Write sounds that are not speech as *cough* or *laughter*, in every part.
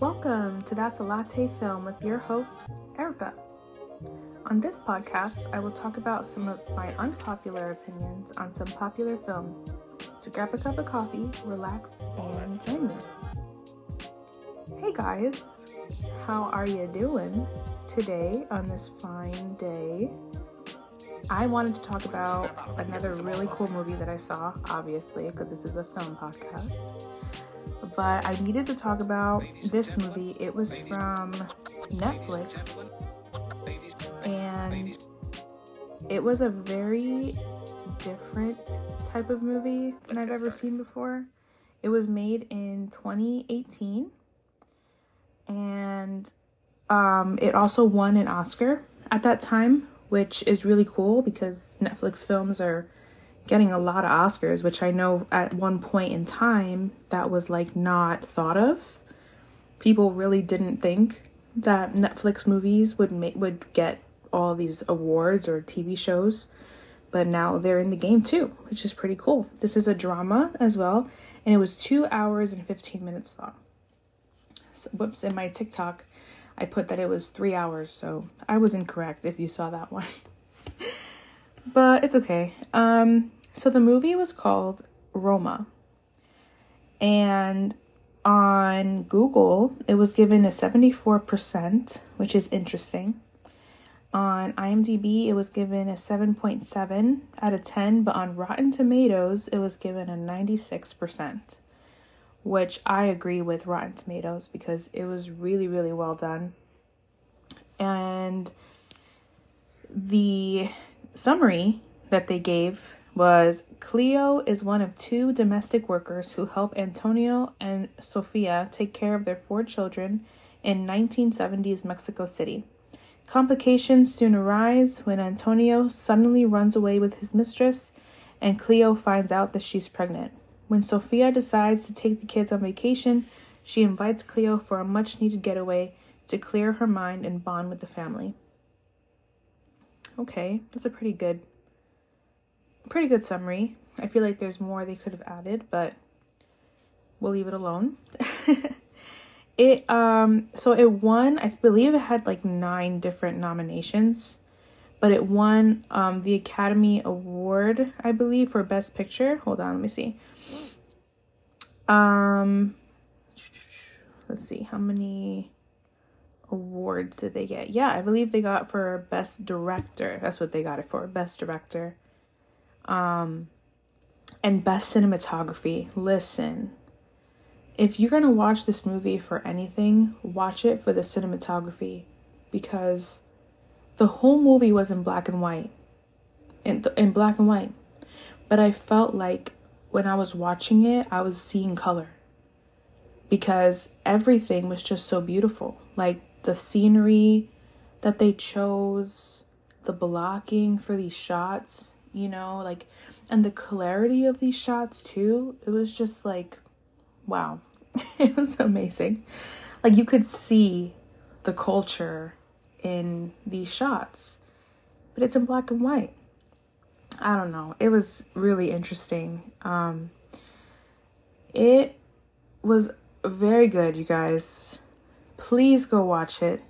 Welcome to That's a Latte Film with your host, Erika. On this podcast, I will talk about some of my unpopular opinions on some popular films. So grab a cup of coffee, relax, and join me. Hey guys, how are you doing today on this fine day? I wanted to talk about another really cool movie that I saw, obviously, because this is a film podcast. But I needed to talk about this movie. It was from Netflix, and it was a very different type of movie than I've ever seen before. It was made in 2018, and um, it also won an Oscar at that time which is really cool because Netflix films are getting a lot of Oscars, which I know at one point in time that was like not thought of. People really didn't think that Netflix movies would make would get all these awards or TV shows, but now they're in the game too, which is pretty cool. This is a drama as well, and it was two hours and fifteen minutes long. So, whoops! In my TikTok, I put that it was three hours, so I was incorrect if you saw that one. *laughs* but it's okay. Um, so the movie was called Roma. And on Google, it was given a 74%, which is interesting. On IMDb, it was given a 7.7 out of 10, but on Rotten Tomatoes, it was given a 96% which I agree with Rotten Tomatoes because it was really, really well done. And the summary that they gave was Cleo is one of two domestic workers who help Antonio and Sofia take care of their four children in 1970s Mexico City. Complications soon arise when Antonio suddenly runs away with his mistress and Cleo finds out that she's pregnant. When Sofia decides to take the kids on vacation, she invites Cleo for a much needed getaway to clear her mind and bond with the family. Okay, that's a pretty good pretty good summary. I feel like there's more they could have added, but we'll leave it alone. *laughs* it um so it won, I believe it had like 9 different nominations, but it won um the Academy Award, I believe, for best picture. Hold on, let me see. Um, let's see, how many awards did they get? Yeah, I believe they got for best director. That's what they got it for, best director. Um, and best cinematography. Listen, if you're gonna watch this movie for anything, watch it for the cinematography because the whole movie was in black and white. In, in black and white. But I felt like when I was watching it, I was seeing color because everything was just so beautiful. Like the scenery that they chose, the blocking for these shots, you know, like, and the clarity of these shots too. It was just like, wow, *laughs* it was amazing. Like you could see the culture in these shots, but it's in black and white. I don't know. It was really interesting. Um, it was very good, you guys. Please go watch it.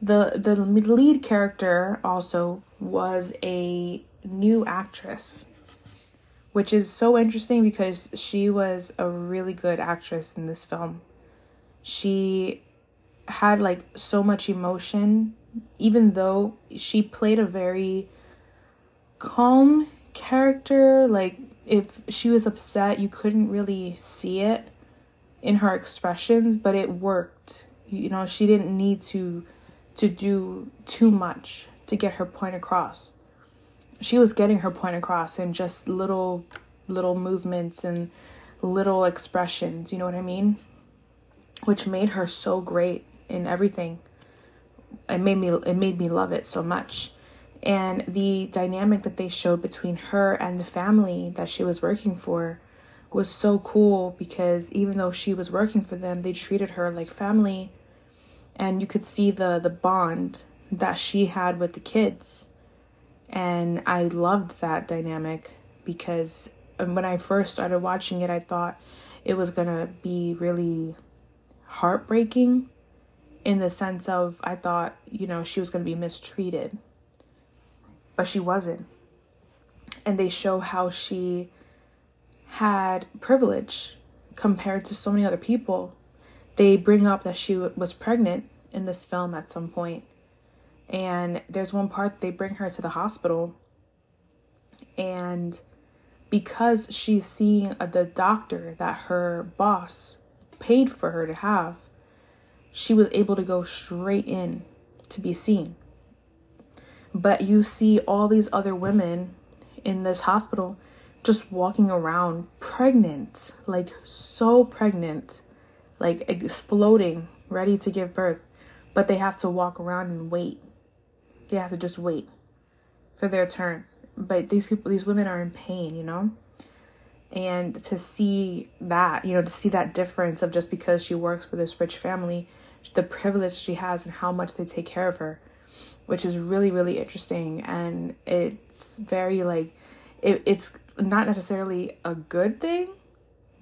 The the lead character also was a new actress, which is so interesting because she was a really good actress in this film. She had like so much emotion even though she played a very calm character. Like, if she was upset, you couldn't really see it in her expressions, but it worked. You know, she didn't need to to do too much to get her point across. She was getting her point across in just little little movements and little expressions, you know what I mean? Which made her so great in everything. It made me it made me love it so much and the dynamic that they showed between her and the family that she was working for was so cool because even though she was working for them they treated her like family and you could see the the bond that she had with the kids and i loved that dynamic because um, when i first started watching it i thought it was gonna be really heartbreaking in the sense of I thought, you know, she was going to be mistreated. But she wasn't. And they show how she had privilege compared to so many other people. They bring up that she was pregnant in this film at some point. And there's one part they bring her to the hospital. And because she's seeing the doctor that her boss paid for her to have, she was able to go straight in to be seen. But you see all these other women in this hospital just walking around pregnant, like so pregnant, like exploding, ready to give birth. But they have to walk around and wait. They have to just wait for their turn. But these people, these women are in pain, you know? And to see that, you know, to see that difference of just because she works for this rich family, the privilege she has and how much they take care of her, which is really, really interesting. And it's very like, it, it's not necessarily a good thing,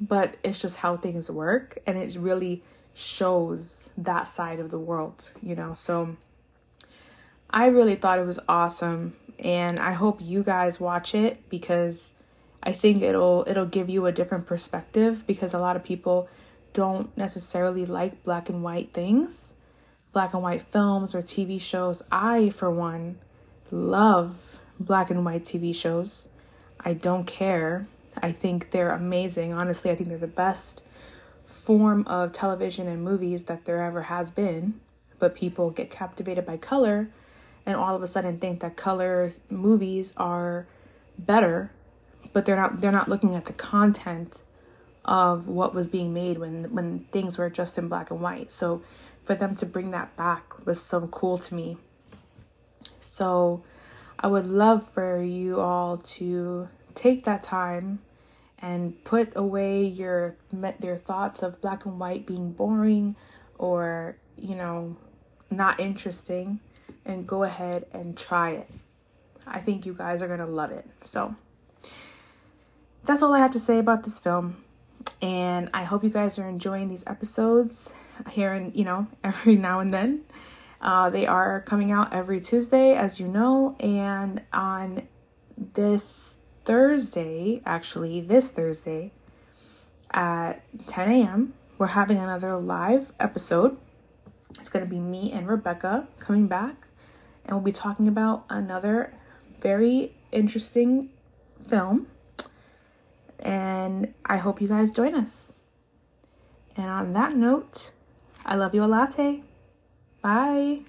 but it's just how things work. And it really shows that side of the world, you know? So I really thought it was awesome. And I hope you guys watch it because I think it'll it'll give you a different perspective because a lot of people don't necessarily like black and white things, black and white films or TV shows. I for one love black and white TV shows. I don't care. I think they're amazing. Honestly, I think they're the best form of television and movies that there ever has been. But people get captivated by color and all of a sudden think that color movies are better but they're not they're not looking at the content of what was being made when when things were just in black and white. So for them to bring that back was so cool to me. So I would love for you all to take that time and put away your your thoughts of black and white being boring or you know not interesting and go ahead and try it. I think you guys are going to love it. So that's all I have to say about this film. And I hope you guys are enjoying these episodes here and, you know, *laughs* every now and then. Uh, they are coming out every Tuesday, as you know. And on this Thursday, actually, this Thursday at 10 a.m., we're having another live episode. It's going to be me and Rebecca coming back. And we'll be talking about another very interesting film and I hope you guys join us. And on that note, I love you a latte. Bye.